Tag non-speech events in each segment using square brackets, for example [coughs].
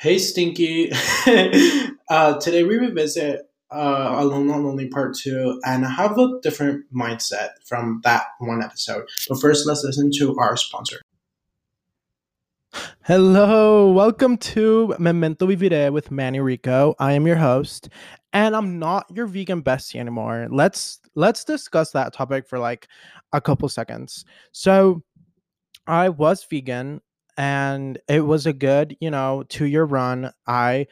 Hey, Stinky. [laughs] uh, today we revisit uh, Alone Not Lonely Part 2 and I have a different mindset from that one episode. But first, let's listen to our sponsor. Hello, welcome to Memento Vivire with Manny Rico. I am your host, and I'm not your vegan bestie anymore. Let's let's discuss that topic for like a couple seconds. So, I was vegan and it was a good, you know, 2-year run. I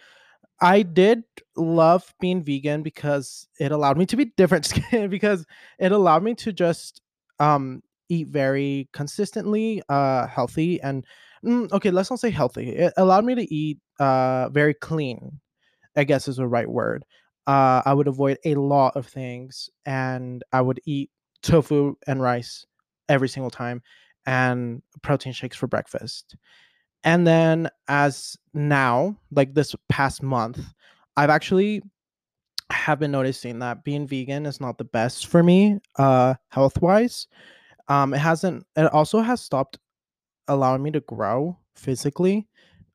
I did love being vegan because it allowed me to be different [laughs] because it allowed me to just um eat very consistently uh healthy and mm, okay let's not say healthy. It allowed me to eat uh very clean i guess is the right word. Uh i would avoid a lot of things and i would eat tofu and rice every single time and protein shakes for breakfast. And then as now like this past month i've actually have been noticing that being vegan is not the best for me uh health wise um it hasn't it also has stopped allowing me to grow physically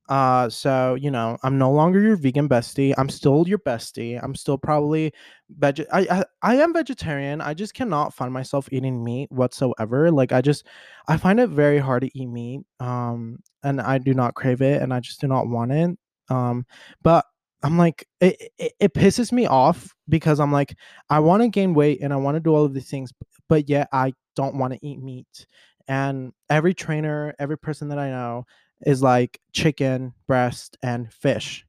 uh so you know i'm no longer your vegan bestie i'm still your bestie i'm still probably veg I, I i am vegetarian i just cannot find myself eating meat whatsoever like i just i find it very hard to eat meat um and i do not crave it and i just do not want it um but i'm like it, it, it pisses me off because i'm like i want to gain weight and i want to do all of these things but yet i don't want to eat meat and every trainer every person that i know is like chicken breast and fish.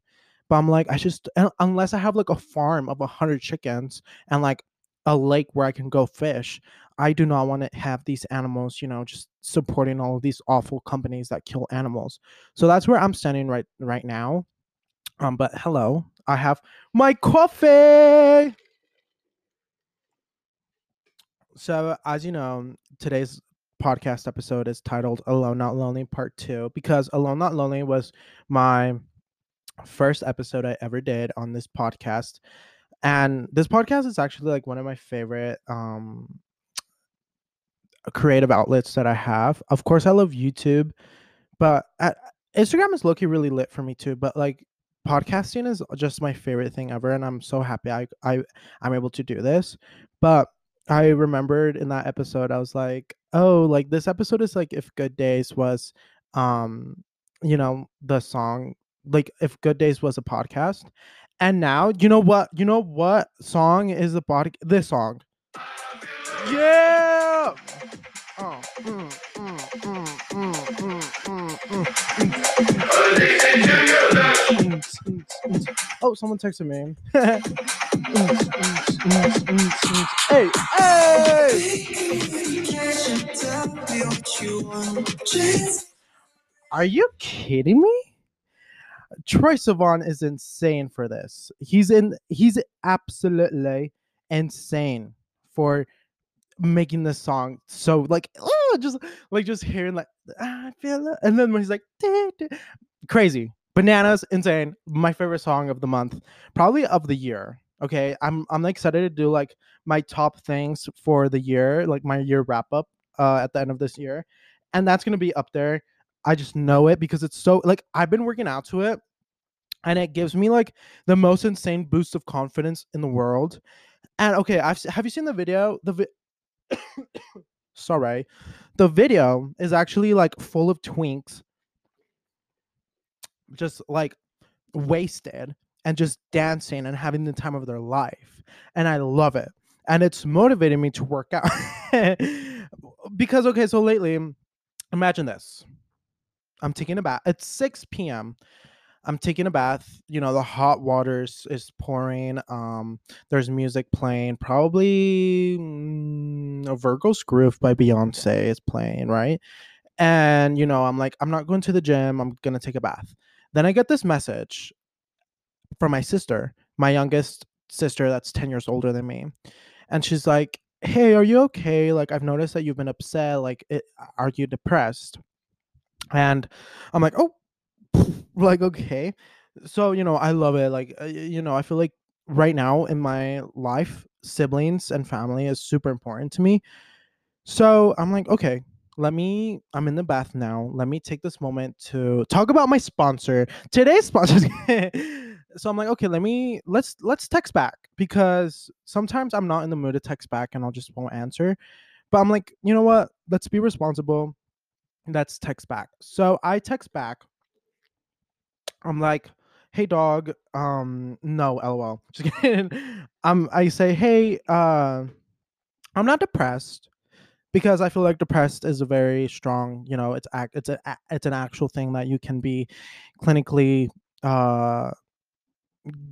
But i'm like i just unless i have like a farm of 100 chickens and like a lake where i can go fish i do not want to have these animals you know just supporting all of these awful companies that kill animals. So that's where i'm standing right right now. Um but hello i have my coffee! So as you know today's podcast episode is titled Alone Not Lonely Part 2 because Alone Not Lonely was my first episode I ever did on this podcast. And this podcast is actually like one of my favorite um creative outlets that I have. Of course, I love YouTube, but at, Instagram is looking really lit for me too. But like podcasting is just my favorite thing ever, and I'm so happy I I I'm able to do this. But I remembered in that episode, I was like, oh, like this episode is like if Good Days was, um, you know, the song, like if Good Days was a podcast. And now, you know what? You know what song is the body? This song. Yeah. Oh. Mm, mm, mm, mm, mm, mm, mm. Oh, someone texted me. [laughs] hey, hey! Are you kidding me? Troye Sivan is insane for this. He's in. He's absolutely insane for making this song so like oh just like just hearing like ah, I feel it. and then when he's like crazy bananas insane. My favorite song of the month probably of the year okay? I'm i'm excited to do like my top things for the year like my year wrap up uh at the end of this year and that's gonna be up there. I just know it because it's so like i've been working out to it and it gives me like the most insane boost of confidence in the world and okay i've have you seen the video? The vi- [coughs] sorry. The video is actually like full of twinks just like wasted and just dancing and having the time of their life and i love it and it's motivating me to work out [laughs] because okay so lately imagine this i'm taking a bath it's 6 p.m I'm taking a bath. You know, the hot water is pouring. Um, there's music playing. Probably mm, a Virgo's Groove by Beyonce is playing, right? And you know, I'm like, I'm not going to the gym. I'm gonna take a bath. Then I get this message from my sister, my youngest sister, that's 10 years older than me, and she's like, "Hey, are you okay? Like, I've noticed that you've been upset. Like, it, are you depressed?" And I'm like, "Oh." [laughs] like okay so you know i love it like uh, you know i feel like right now in my life siblings and family is super important to me so i'm like okay let me i'm in the bath now let me take this moment to talk about my sponsor. Today's sponsor [laughs] so i'm like okay let me let's let's text back because sometimes i'm not in the mood to text back and i'll just won't answer but i'm like you know what? Let's be responsible. Let's text back. So i text back. I'm like hey dog um no lol. [laughs] Just kidding. Um i say hey uh i'm not depressed because I feel like depressed is a very strong, you know, it's act it's a it's an actual thing that you can be clinically uh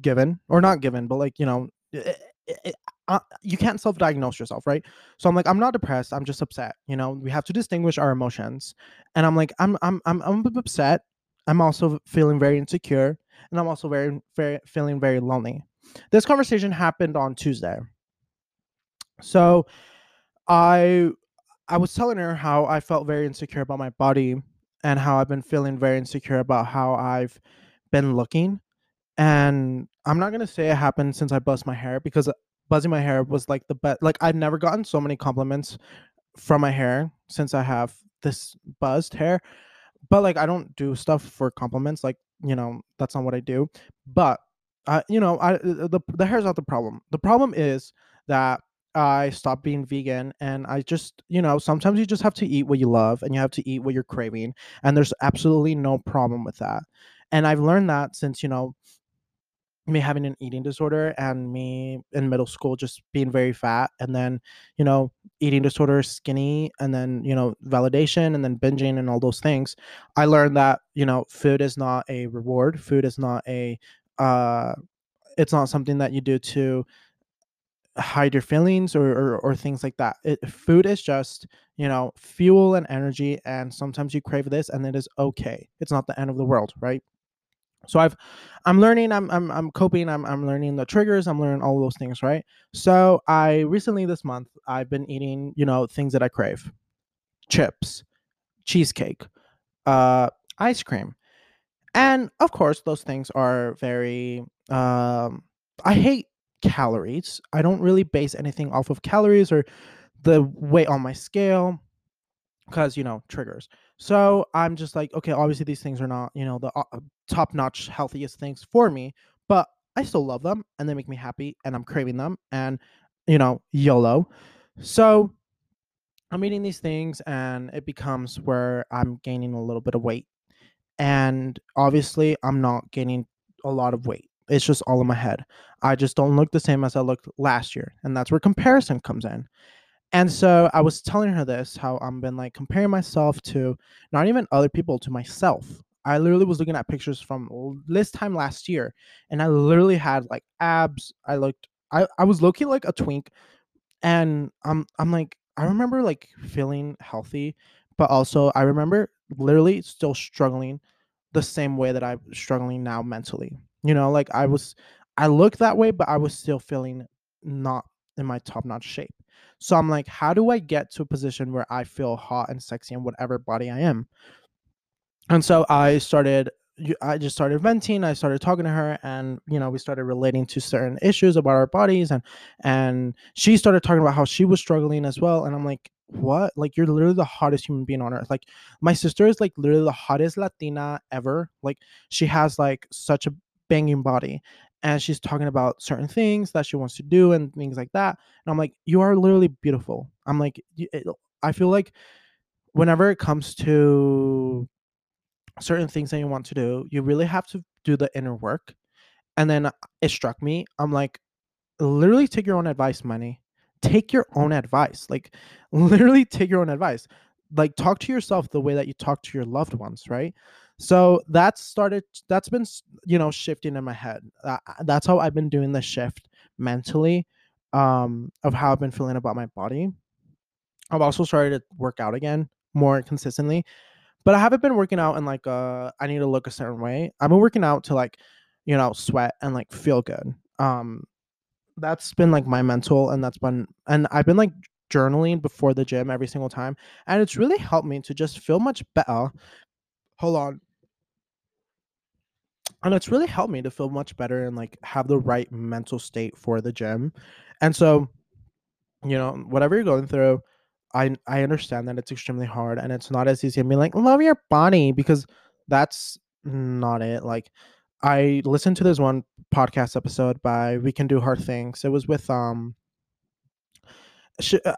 given or not given, but like, you know, it, it, uh, you can't self-diagnose yourself, right? So I'm like I'm not depressed, I'm just upset, you know. We have to distinguish our emotions. And I'm like I'm I'm I'm I'm upset. I'm also feeling very insecure and I'm also very very feeling very lonely. This conversation happened on Tuesday. So I I was telling her how I felt very insecure about my body and how I've been feeling very insecure about how I've been looking. And I'm not gonna say it happened since I buzzed my hair because buzzing my hair was like the best. Like I've never gotten so many compliments from my hair since I have this buzzed hair. But like I don't do stuff for compliments. Like you know that's not what I do. But I, you know, I the the hair's not the problem. The problem is that I stopped being vegan and I just, you know, sometimes you just have to eat what you love and you have to eat what you're craving. And there's absolutely no problem with that. And I've learned that since, you know, me having an eating disorder and me in middle school just being very fat and then, you know, eating disorder, skinny, and then, you know, validation and then binging and all those things. I learned that, you know, food is not a reward. Food is not a, uh, it's not something that you do to hide your feelings or, or, or things like that. It, food is just you know fuel and energy, and sometimes you crave this, and it is okay. It's not the end of the world, right? So I've I'm learning, I'm I'm I'm coping, I'm I'm learning the triggers, I'm learning all those things, right? So I recently this month I've been eating you know things that I crave, chips, cheesecake, uh, ice cream, and of course those things are very um I hate calories. I don't really base anything off of calories or the weight on my scale because you know triggers. So I'm just like, okay, obviously these things are not you know the uh, top notch healthiest things for me, but I still love them and they make me happy and I'm craving them and you know YOLO. So I'm eating these things and it becomes where I'm gaining a little bit of weight. And obviously I'm not gaining a lot of weight it's just all in my head. I just don't look the same as I looked last year. And that's where comparison comes in. And so I was telling her this how I've been like comparing myself to not even other people, to myself. I literally was looking at pictures from this time last year and I literally had like abs. I looked, I, I was looking like a twink. And I'm, I'm like, I remember like feeling healthy, but also I remember literally still struggling the same way that I'm struggling now mentally. You know, like I was, I looked that way, but I was still feeling not in my top notch shape. So I'm like, how do I get to a position where I feel hot and sexy in whatever body I am? And so I started I just started venting. I started talking to her, and you know, we started relating to certain issues about our bodies, and and she started talking about how she was struggling as well. And I'm like, what? Like, you're literally the hottest human being on earth. Like, my sister is like literally the hottest Latina ever. Like, she has like such a banging body and she's talking about certain things that she wants to do and things like that and i'm like you are literally beautiful. I'm like i feel like whenever it comes to certain things that you want to do you really have to do the inner work and then uh, it struck me i'm like literally take your own advice Manny take your own advice like [laughs] literally take your own advice. Like talk to yourself the way that you talk to your loved ones right so that's started that's been you know shifting in my head. Uh, that's how i've been doing the shift mentally um of how i've been feeling about my body. I've also started to work out again more consistently but i haven't been working out in like uh i need to look a certain way. I've been working out to like you know sweat and like feel good. Um that's been like my mental and that's been and i've been like journaling before the gym every single time and it's really helped me to just feel much better. Hold on and it's really helped me to feel much better and like have the right mental state for the gym and so you know whatever you're going through I I understand that it's extremely hard and it's not as easy to be like love your body because that's not it. Like I listened to this one podcast episode by We Can Do Hard Things. It was with um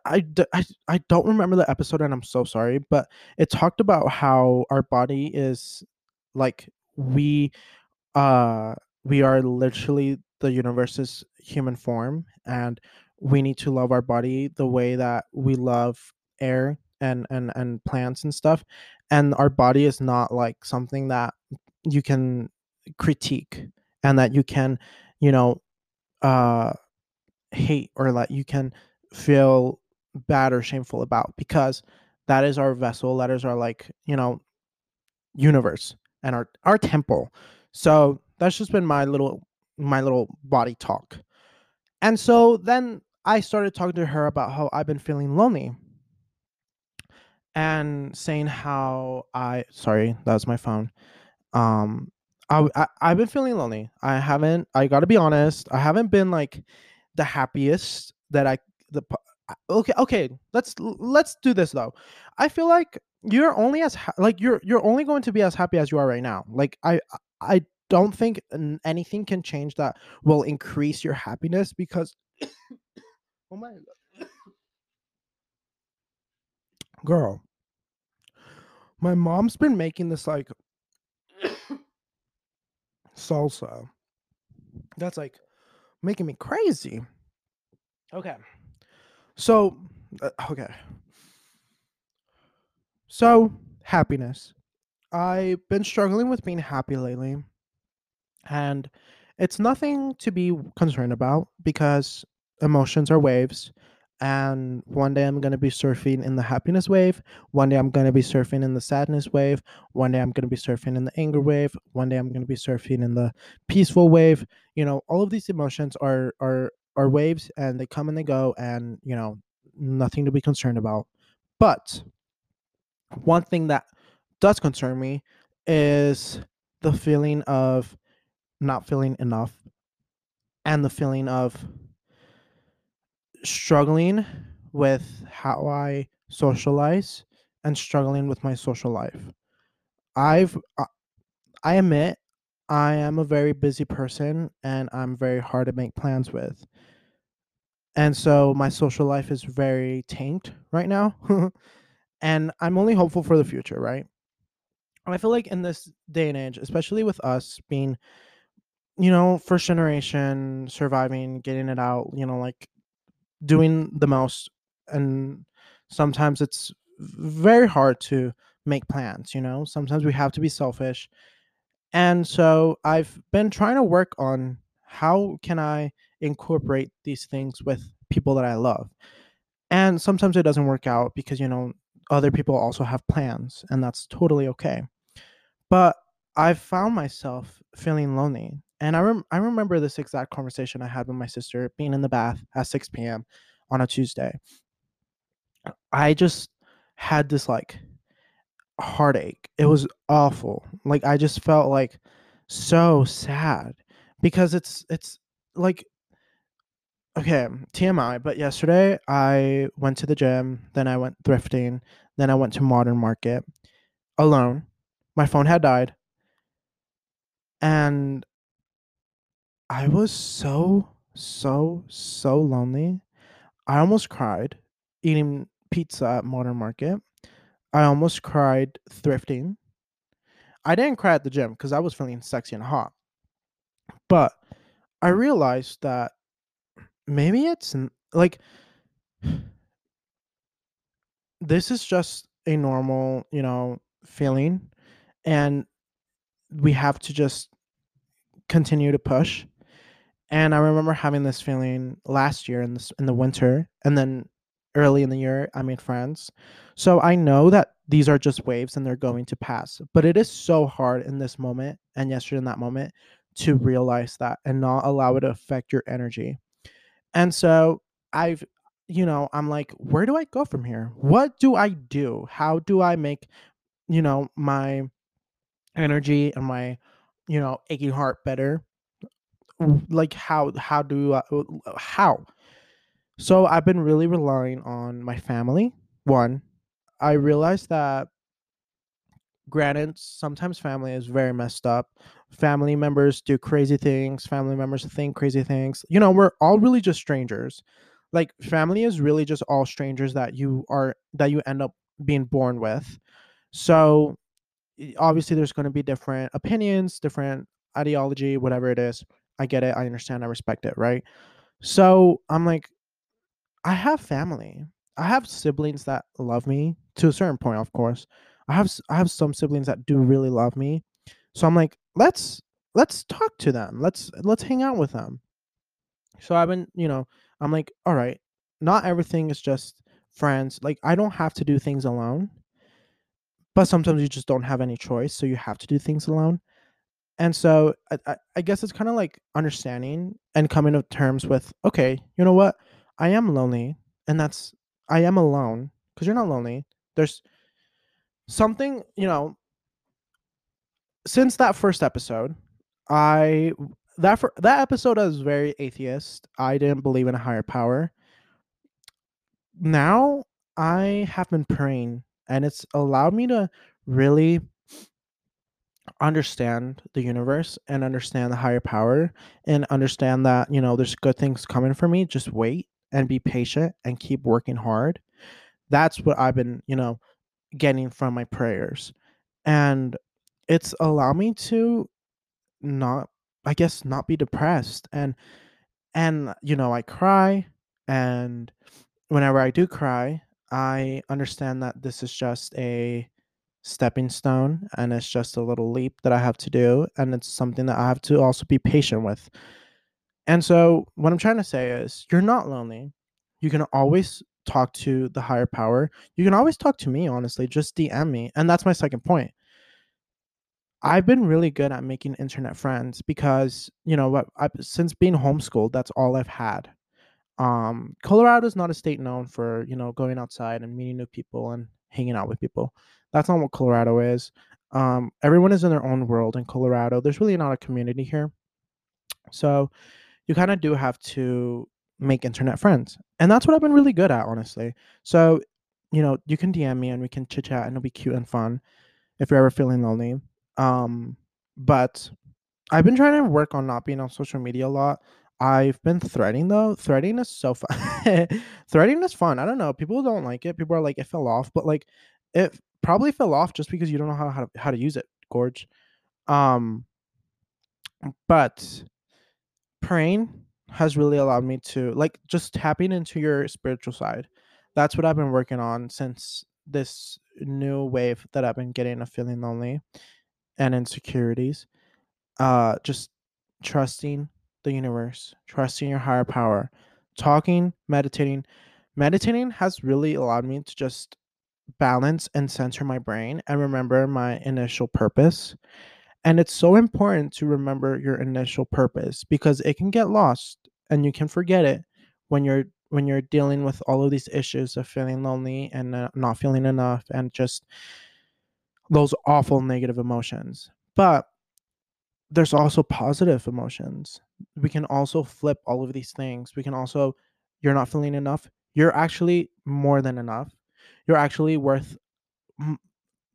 I, I, I don't remember the episode and I'm so sorry, but it talked about how our body is like we uh we are literally the universe's human form and we need to love our body the way that we love air and and and plants and stuff and our body is not like something that you can critique and that you can you know uh hate or that you can feel bad or shameful about because that is our vessel that is our like you know universe and our our temple so that's just been my little my little body talk. And so then i started talking to her about how i've been feeling lonely. And saying how i sorry that was my phone. Um I, I i've been feeling lonely. I haven't i gotta be honest i haven't been like the happiest that i the okay okay let's let's do this though. I feel like you're only as ha- like you're you're only going to be as happy as you are right now. Like i i don't think anything can change that will increase your happiness because oh my God. girl my mom's been making this like salsa that's like making me crazy okay so, uh, okay. So, happiness. I've been struggling with being happy lately. And it's nothing to be concerned about because emotions are waves. And one day I'm going to be surfing in the happiness wave. One day I'm going to be surfing in the sadness wave. One day I'm going to be surfing in the anger wave. One day I'm going to be surfing in the peaceful wave. You know, all of these emotions are are are waves and they come and they go and you know nothing to be concerned about but one thing that does concern me is the feeling of not feeling enough and the feeling of struggling with how I socialize and struggling with my social life. I've uh, I admit I am a very busy person and I'm very hard to make plans with. And so my social life is very tanked right now. [laughs] and I'm only hopeful for the future, right? I feel like in this day and age, especially with us being, you know, first generation, surviving, getting it out, you know, like doing the most. And sometimes it's very hard to make plans, you know? Sometimes we have to be selfish and so I've been trying to work on how can I incorporate these things with people that I love. And sometimes it doesn't work out because you know other people also have plans and that's totally okay. But I've found myself feeling lonely. And I rem- I remember this exact conversation I had with my sister being in the bath at 6 p.m. on a Tuesday. I just had this like heartache. It was awful. Like I just felt like so sad because it's it's like okay, TMI, but yesterday I went to the gym, then I went thrifting, then I went to Modern Market alone. My phone had died. And I was so so so lonely. I almost cried eating pizza at Modern Market. I almost cried thrifting. I didn't cry at the gym because I was feeling sexy and hot. But I realized that maybe it's like this is just a normal, you know, feeling and we have to just continue to push. And I remember having this feeling last year in this in the winter and then early in the year I made France. So I know that these are just waves and they're going to pass. But it is so hard in this moment and yesterday in that moment to realize that and not allow it to affect your energy. And so I've you know, I'm like, where do I go from here? What do I do? How do I make, you know, my energy and my, you know, aching heart better? Like how how do I, how? So I've been really relying on my family one, I realized that granted, sometimes family is very messed up. Family members do crazy things, family members think crazy things. You know, we're all really just strangers. Like family is really just all strangers that you are that you end up being born with. So obviously there's going to be different opinions, different ideology, whatever it is. I get it, I understand, I respect it, right? So I'm like I have family. I have siblings that love me to a certain point, of course. I have I have some siblings that do really love me. So I'm like, let's let's talk to them. Let's let's hang out with them. So I've been, you know, I'm like, all right, not everything is just friends. Like I don't have to do things alone, but sometimes you just don't have any choice, so you have to do things alone. And so I, I, I guess it's kind of like understanding and coming to terms with, okay, you know what? I am lonely and that's I am alone because you're not lonely. There's something, you know, since that first episode, I that for, that episode I was very atheist. I didn't believe in a higher power. Now I have been praying and it's allowed me to really understand the universe and understand the higher power and understand that you know there's good things coming for me just wait and be patient and keep working hard. That's what i've been you know getting from my prayers. And it's allowed me to not i guess not be depressed and and you know i cry and whenever i do cry i understand that this is just a stepping stone and it's just a little leap that I have to do and it's something that I have to also be patient with. And so what I'm trying to say is you're not lonely. You can always talk to the higher power. You can always talk to me honestly, just DM me. And that's my second point. I've been really good at making internet friends because, you know, what since being homeschooled, that's all I've had. Um, Colorado is not a state known for, you know, going outside and meeting new people and hanging out with people. That's not what Colorado is. Um, everyone is in their own world in Colorado. There's really not a community here. So you kind of do have to make internet friends. And that's what I've been really good at, honestly. So, you know, you can DM me and we can chit chat and it'll be cute and fun if you're ever feeling lonely. Um, but I've been trying to work on not being on social media a lot. I've been threading though. Threading is so fun. [laughs] threading is fun. I don't know. People don't like it. People are like, it fell off, but like, it probably fell off just because you don't know how how to, how to use it. Gorge. Um, but praying has really allowed me to like just tapping into your spiritual side. That's what I've been working on since this new wave that I've been getting of feeling lonely and insecurities uh just trusting the universe trusting your higher power talking meditating. Meditating has really allowed me to just balance and center my brain and remember my initial purpose. And it's so important to remember your initial purpose because it can get lost and you can forget it when you're when you're dealing with all of these issues of feeling lonely and not feeling enough and just those awful negative emotions. But there's also positive emotions. We can also flip all of these things. We can also, you're not feeling enough. You're actually more than enough. You're actually worth m-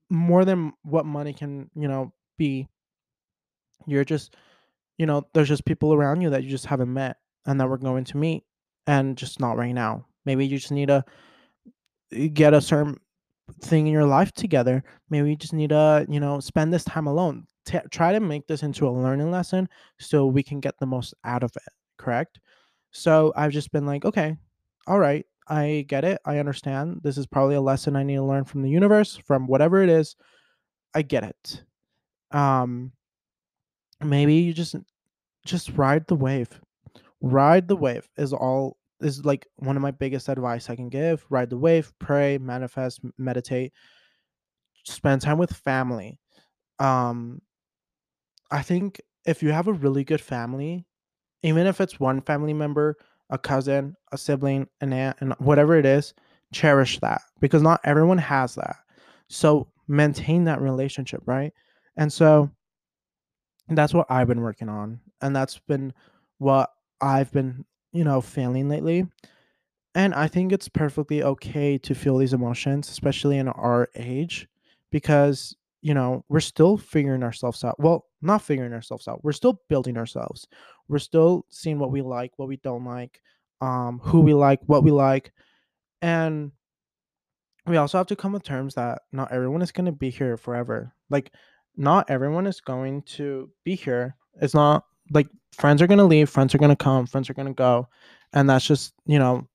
more than what money can, you know, be. You're just, you know, there's just people around you that you just haven't met and that we're going to meet and just not right now. Maybe you just need to eh, get a certain thing in your life together. Maybe you just need to, you know, spend this time alone. T- try to make this into a learning lesson so we can get the most out of it. Correct. So I've just been like, okay, all right, I get it. I understand. This is probably a lesson I need to learn from the universe, from whatever it is. I get it. Um, maybe you just just ride the wave. Ride the wave is all is like one of my biggest advice I can give. Ride the wave, pray, manifest, meditate, spend time with family um i think if you have a really good family even if it's one family member a cousin a sibling an aunt and whatever it is cherish that because not everyone has that so maintain that relationship right and so that's what i've been working on and that's been what i've been you know failing lately and I think it's perfectly okay to feel these emotions, especially in our age, because you know we're still figuring ourselves out. Well, not figuring ourselves out. We're still building ourselves. We're still seeing what we like, what we don't like, um, who we like, what we like, and we also have to come to terms that not everyone is going to be here forever. Like, not everyone is going to be here. It's not like friends are going to leave, friends are going to come, friends are going to go. And that's just, you know,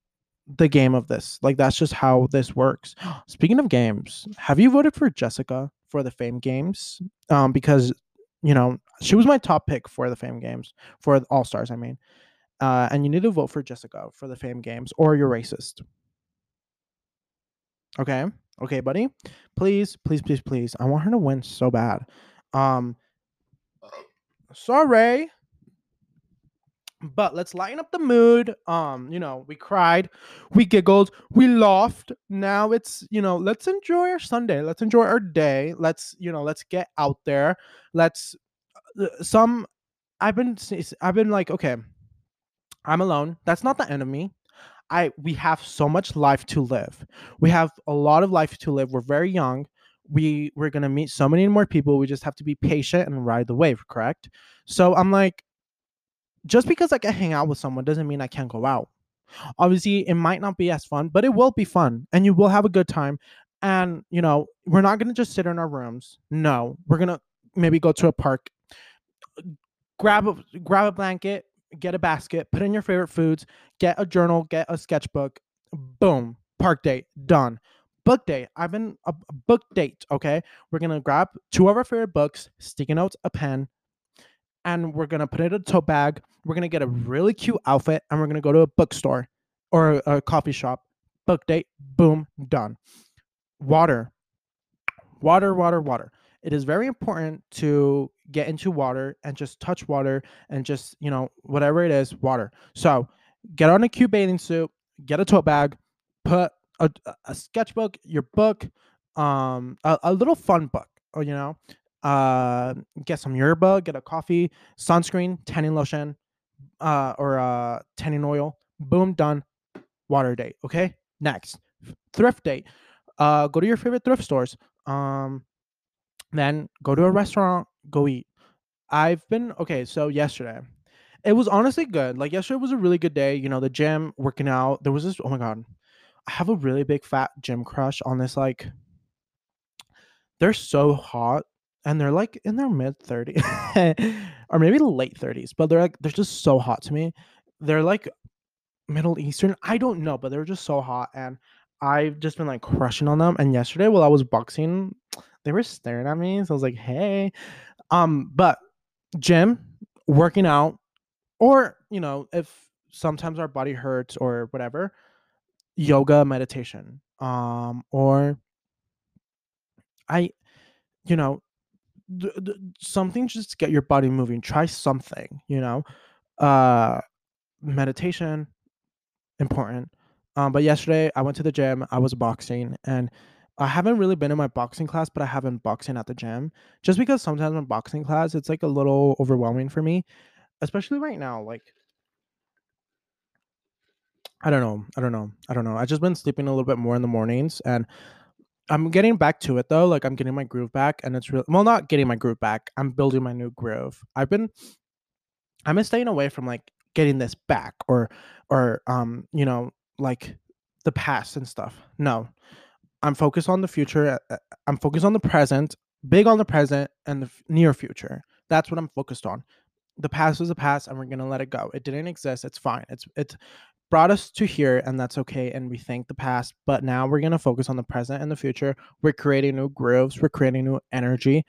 the game of this. Like, that's just how this works. [gasps] Speaking of games, have you voted for Jessica for the Fame Games? Um, because, you know, she was my top pick for the Fame Games, for All Stars, I mean. Uh, and you need to vote for Jessica for the Fame Games, or you're racist. Okay. Okay, buddy. Please, please, please, please. I want her to win so bad. Um sorry. But let's lighten up the mood. Um, you know, we cried, we giggled, we laughed. Now it's, you know, let's enjoy our Sunday. Let's enjoy our day. Let's, you know, let's get out there. Let's uh, some I've been I've been like, okay, I'm alone. That's not the enemy. I we have so much life to live. We have a lot of life to live. We're very young. We we're gonna meet so many more people. We just have to be patient and ride the wave, correct? So I'm like, just because I can hang out with someone doesn't mean I can't go out. Obviously, it might not be as fun, but it will be fun and you will have a good time. And you know, we're not gonna just sit in our rooms. No, we're gonna maybe go to a park, grab a grab a blanket, get a basket, put in your favorite foods, get a journal, get a sketchbook. Boom, park date done. Book date. I've been a, book date. Okay, we're gonna grab two of our favorite books, sticky notes, a pen, and we're gonna put it in a tote bag. We're gonna get a really cute outfit, and we're gonna go to a bookstore or a, coffee shop. Book date. Boom, done. Water, water, water, water. It is very important to get into water and just touch water and just, you know, whatever it is, water. So get on a cute bathing suit, get a tote bag, put a, a sketchbook, your book, um, a, a little fun book, or, you know, uh, get some yerba, get a coffee, sunscreen, tanning lotion, uh, or uh, tanning oil. Boom, done. Water date. Okay. Next, thrift date. Uh, go to your favorite thrift stores. Um, then go to a restaurant, go eat. I've been okay, so yesterday. It was honestly good. Like yesterday was a really good day. You know, the gym, working out. There was this oh my god. I have a really big fat gym crush on this like they're so hot and they're like in their mid 30s [laughs] or maybe late 30s, but they're like they're just so hot to me. They're like Middle Eastern. I don't know, but they're just so hot and I've just been like crushing on them. And yesterday while I was boxing, they were staring at me. So I was like, hey. Um, but gym, working out, or you know, if sometimes our body hurts or whatever, yoga, meditation. Um, or I, you know, th- th- something just to get your body moving. Try something, you know. Uh meditation, important. Um, but yesterday I went to the gym, I was boxing, and I haven't really been in my boxing class, but I have been boxing at the gym. Just because sometimes in boxing class, it's like a little overwhelming for me, especially right now. Like, I don't know. I don't know. I don't know. I just been sleeping a little bit more in the mornings, and I'm getting back to it though. Like, I'm getting my groove back, and it's real. Well, not getting my groove back. I'm building my new groove. I've been, I've been staying away from like getting this back or, or um, you know, like the past and stuff. No, I'm focused on the future. Uh, uh, I'm focused on the present, big on the present and the near future. That's what I'm focused on. The past was the past, and we're gonna let it go. It didn't exist. It's fine. It's it's brought us to here, and that's okay. And we thank the past, but now we're gonna focus on the present and the future. We're creating new grooves. We're creating new energy.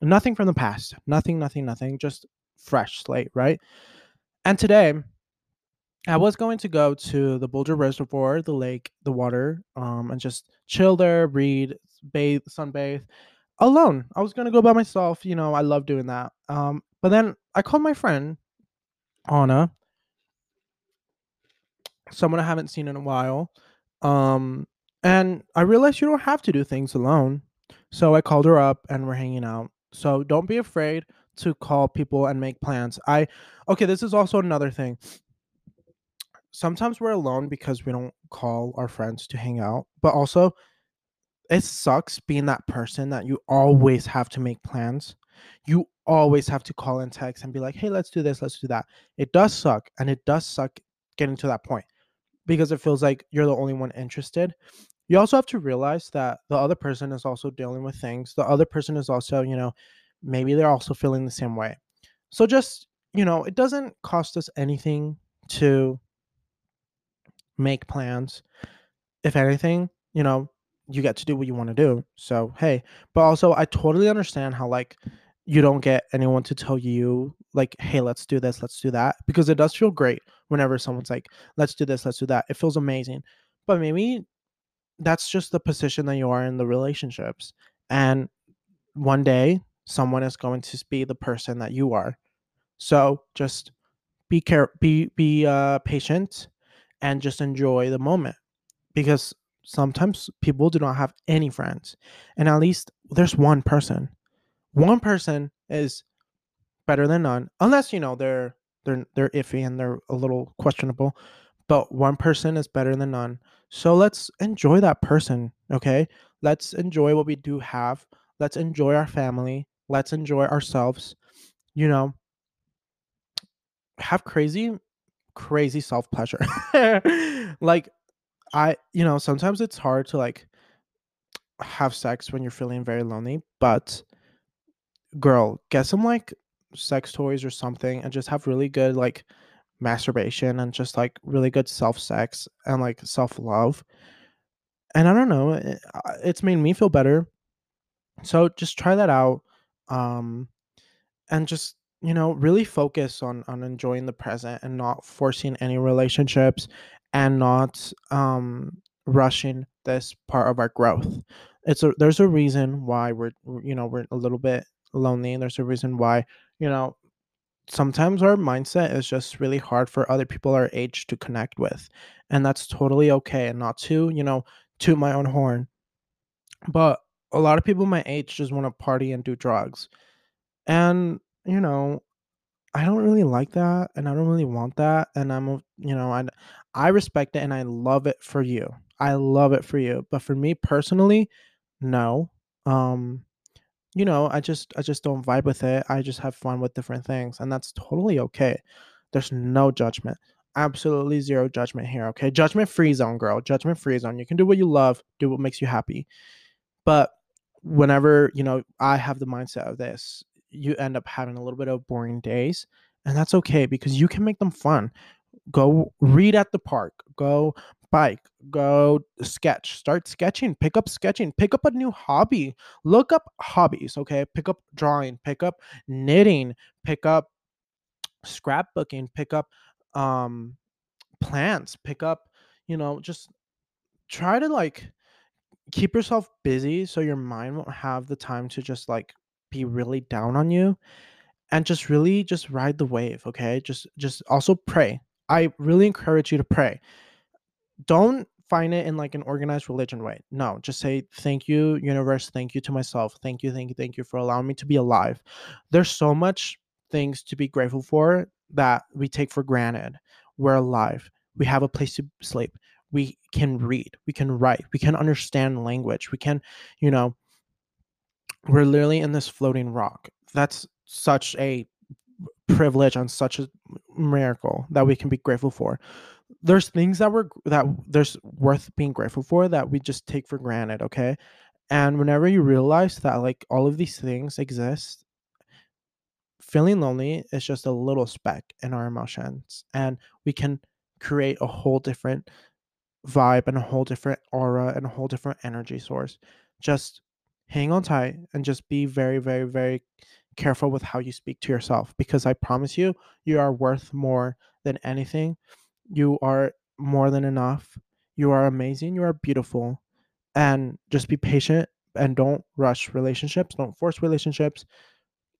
Nothing from the past. Nothing. Nothing. Nothing. Just fresh slate, right? And today, I was going to go to the Boulder Reservoir, the lake, the water, um, and just chill there, read, bathe, sunbathe alone. I was gonna go by myself. You know, I love doing that. Um, but then I called my friend Anna, someone I haven't seen in a while. Um, and I realized you don't have to do things alone. So I called her up and we're hanging out. So don't be afraid to call people and make plans. I okay, this is also another thing sometimes we're alone because we don't call our friends to hang out, but also it sucks being that person that you always have to make plans. You always have to call and text and be like, "Hey, let's do this, let's do that." It does suck, and it does suck getting to that point because it feels like you're the only one interested. You also have to realize that the other person is also dealing with things. The other person is also, you know, maybe they're also feeling the same way. So just, you know, it doesn't cost us anything to make plans. If anything, you know, you get to do what you want to do. So, hey, but also I totally understand how like you don't get anyone to tell you like, hey, let's do this, let's do that because it does feel great whenever someone's like, let's do this, let's do that. It feels amazing. But maybe that's just the position that you are in the relationships. And one day someone is going to be the person that you are. So, just be care be be uh patient and just enjoy the moment because sometimes people do not have any friends and at least there's one person one person is better than none unless you know they're they're they're iffy and they're a little questionable but one person is better than none. So let's enjoy that person okay? Let's enjoy what we do have. Let's enjoy our family. Let's enjoy ourselves you know? Have crazy crazy self pleasure [laughs] like i you know sometimes it's hard to like have sex when you're feeling very lonely but girl get some like sex toys or something and just have really good like masturbation and just like really good self sex and like self love and i don't know it, it's made me feel better. So just try that out um and just you know really focus on on enjoying the present and not forcing any relationships and not um rushing this part of our growth. It's a there's a reason why we're you know we're a little bit lonely. And there's a reason why you know sometimes our mindset is just really hard for other people our age to connect with and that's totally okay and not to you know toot my own horn but a lot of people my age just want to party and do drugs and you know i don't really like that and i don't really want that and i'm you know i i respect it and i love it for you i love it for you but for me personally no um you know i just i just don't vibe with it. I just have fun with different things and that's totally okay. There's no judgment. Absolutely zero judgment here okay? Judgment free zone girl. Judgment free zone. You can do what you love do what makes you happy. But whenever you know i have the mindset of this you end up having a little bit of boring days and that's okay because you can make them fun. Go read at the park. Go bike go sketch start sketching pick up sketching pick up a new hobby look up hobbies okay? Pick up drawing pick up knitting pick up scrapbooking pick up um plants pick up you know just try to like keep yourself busy so your mind won't have the time to just like be really down on you and just really just ride the wave okay? Just just also pray. I really encourage you to pray don't find it in like an organized religion way. No just say thank you universe. Thank you to myself. Thank you thank you thank you for allowing me to be alive. There's so much things to be grateful for that we take for granted. We're alive. We have a place to sleep. We can read. We can write. We can understand language. We can you know we're literally in this floating rock. That's such a privilege and such a miracle that we can be grateful for there's things that we're that there's worth being grateful for that we just take for granted okay? And whenever you realize that like all of these things exist feeling lonely is just a little speck in our emotions and we can create a whole different vibe and a whole different aura and a whole different energy source. Just hang on tight and just be very very very careful with how you speak to yourself because i promise you you are worth more than anything you are more than enough you are amazing you are beautiful and just be patient and don't rush relationships don't force relationships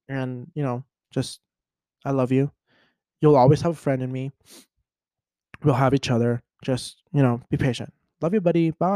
and you know just i love you. You'll always have a friend in me. We'll have each other. Just you know be patient. Love you buddy. Bye